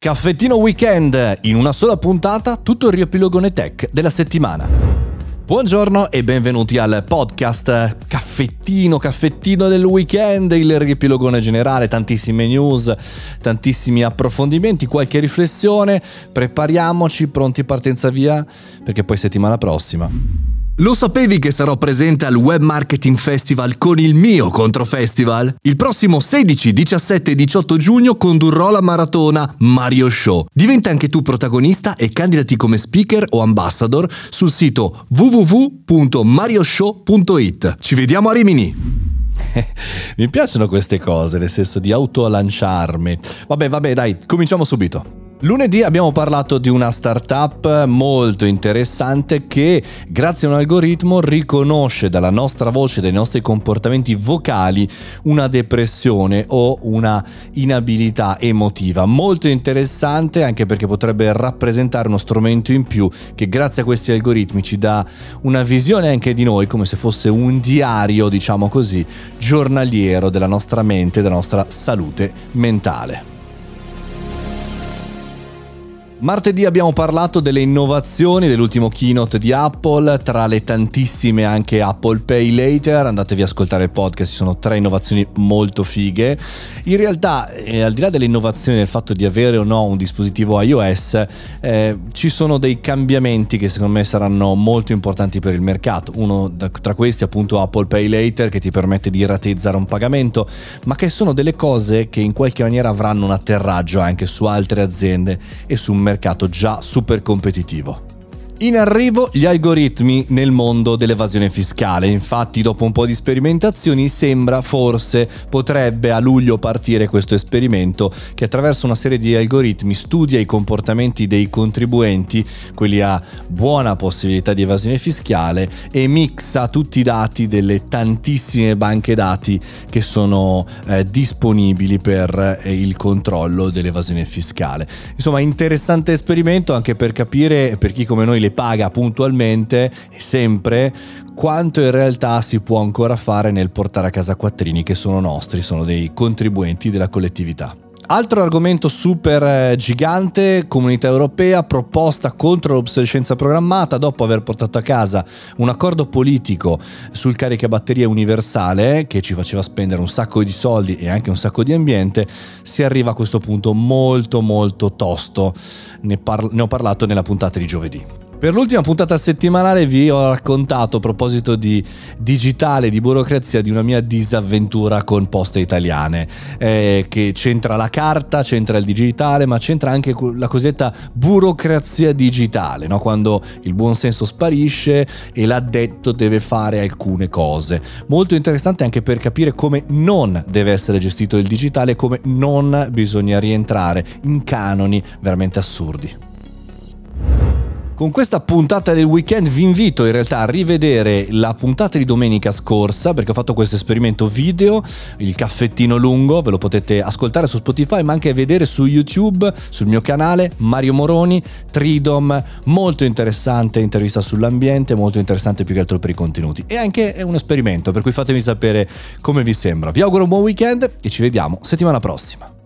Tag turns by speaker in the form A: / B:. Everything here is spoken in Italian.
A: Caffettino Weekend, in una sola puntata tutto il riepilogone tech della settimana. Buongiorno e benvenuti al podcast Caffettino, caffettino del weekend, il riepilogone generale, tantissime news, tantissimi approfondimenti, qualche riflessione, prepariamoci, pronti partenza via, perché poi settimana prossima lo sapevi che sarò presente al Web Marketing Festival con il mio Controfestival? Il prossimo 16, 17 e 18 giugno condurrò la maratona Mario Show. Diventa anche tu protagonista e candidati come speaker o ambassador sul sito www.marioshow.it. Ci vediamo a Rimini! Mi piacciono queste cose, nel senso di autolanciarmi. Vabbè, vabbè, dai, cominciamo subito. Lunedì abbiamo parlato di una startup molto interessante che grazie a un algoritmo riconosce dalla nostra voce, dai nostri comportamenti vocali una depressione o una inabilità emotiva. Molto interessante anche perché potrebbe rappresentare uno strumento in più che grazie a questi algoritmi ci dà una visione anche di noi come se fosse un diario, diciamo così, giornaliero della nostra mente, della nostra salute mentale. Martedì abbiamo parlato delle innovazioni dell'ultimo keynote di Apple, tra le tantissime anche Apple Pay Later, andatevi a ascoltare il podcast, ci sono tre innovazioni molto fighe. In realtà, eh, al di là delle innovazioni del fatto di avere o no un dispositivo iOS, eh, ci sono dei cambiamenti che secondo me saranno molto importanti per il mercato. Uno tra questi appunto Apple Pay Later che ti permette di rateizzare un pagamento, ma che sono delle cose che in qualche maniera avranno un atterraggio anche su altre aziende e su un mercato già super competitivo. In arrivo gli algoritmi nel mondo dell'evasione fiscale, infatti dopo un po' di sperimentazioni sembra forse potrebbe a luglio partire questo esperimento che attraverso una serie di algoritmi studia i comportamenti dei contribuenti, quelli a buona possibilità di evasione fiscale e mixa tutti i dati delle tantissime banche dati che sono eh, disponibili per eh, il controllo dell'evasione fiscale. Insomma interessante esperimento anche per capire per chi come noi le le paga puntualmente e sempre quanto in realtà si può ancora fare nel portare a casa quattrini che sono nostri, sono dei contribuenti della collettività. Altro argomento super eh, gigante, comunità europea proposta contro l'obsolescenza programmata dopo aver portato a casa un accordo politico sul caricabatterie universale che ci faceva spendere un sacco di soldi e anche un sacco di ambiente, si arriva a questo punto molto molto tosto. Ne, par- ne ho parlato nella puntata di giovedì. Per l'ultima puntata settimanale vi ho raccontato a proposito di digitale, di burocrazia, di una mia disavventura con poste italiane, eh, che c'entra la carta, c'entra il digitale, ma c'entra anche la cosiddetta burocrazia digitale, no? quando il buonsenso sparisce e l'addetto deve fare alcune cose. Molto interessante anche per capire come non deve essere gestito il digitale, come non bisogna rientrare in canoni veramente assurdi. Con questa puntata del weekend vi invito in realtà a rivedere la puntata di domenica scorsa perché ho fatto questo esperimento video, il caffettino lungo, ve lo potete ascoltare su Spotify ma anche vedere su YouTube, sul mio canale Mario Moroni, Tridom, molto interessante intervista sull'ambiente, molto interessante più che altro per i contenuti e anche è un esperimento per cui fatemi sapere come vi sembra. Vi auguro un buon weekend e ci vediamo settimana prossima.